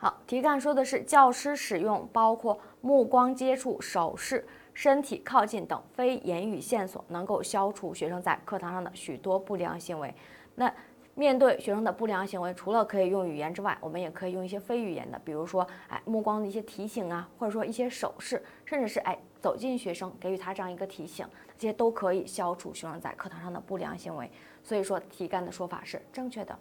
好，题干说的是教师使用包括目光接触、手势、身体靠近等非言语线索，能够消除学生在课堂上的许多不良行为。那面对学生的不良行为，除了可以用语言之外，我们也可以用一些非语言的，比如说哎，目光的一些提醒啊，或者说一些手势，甚至是哎，走进学生给予他这样一个提醒，这些都可以消除学生在课堂上的不良行为。所以说题干的说法是正确的。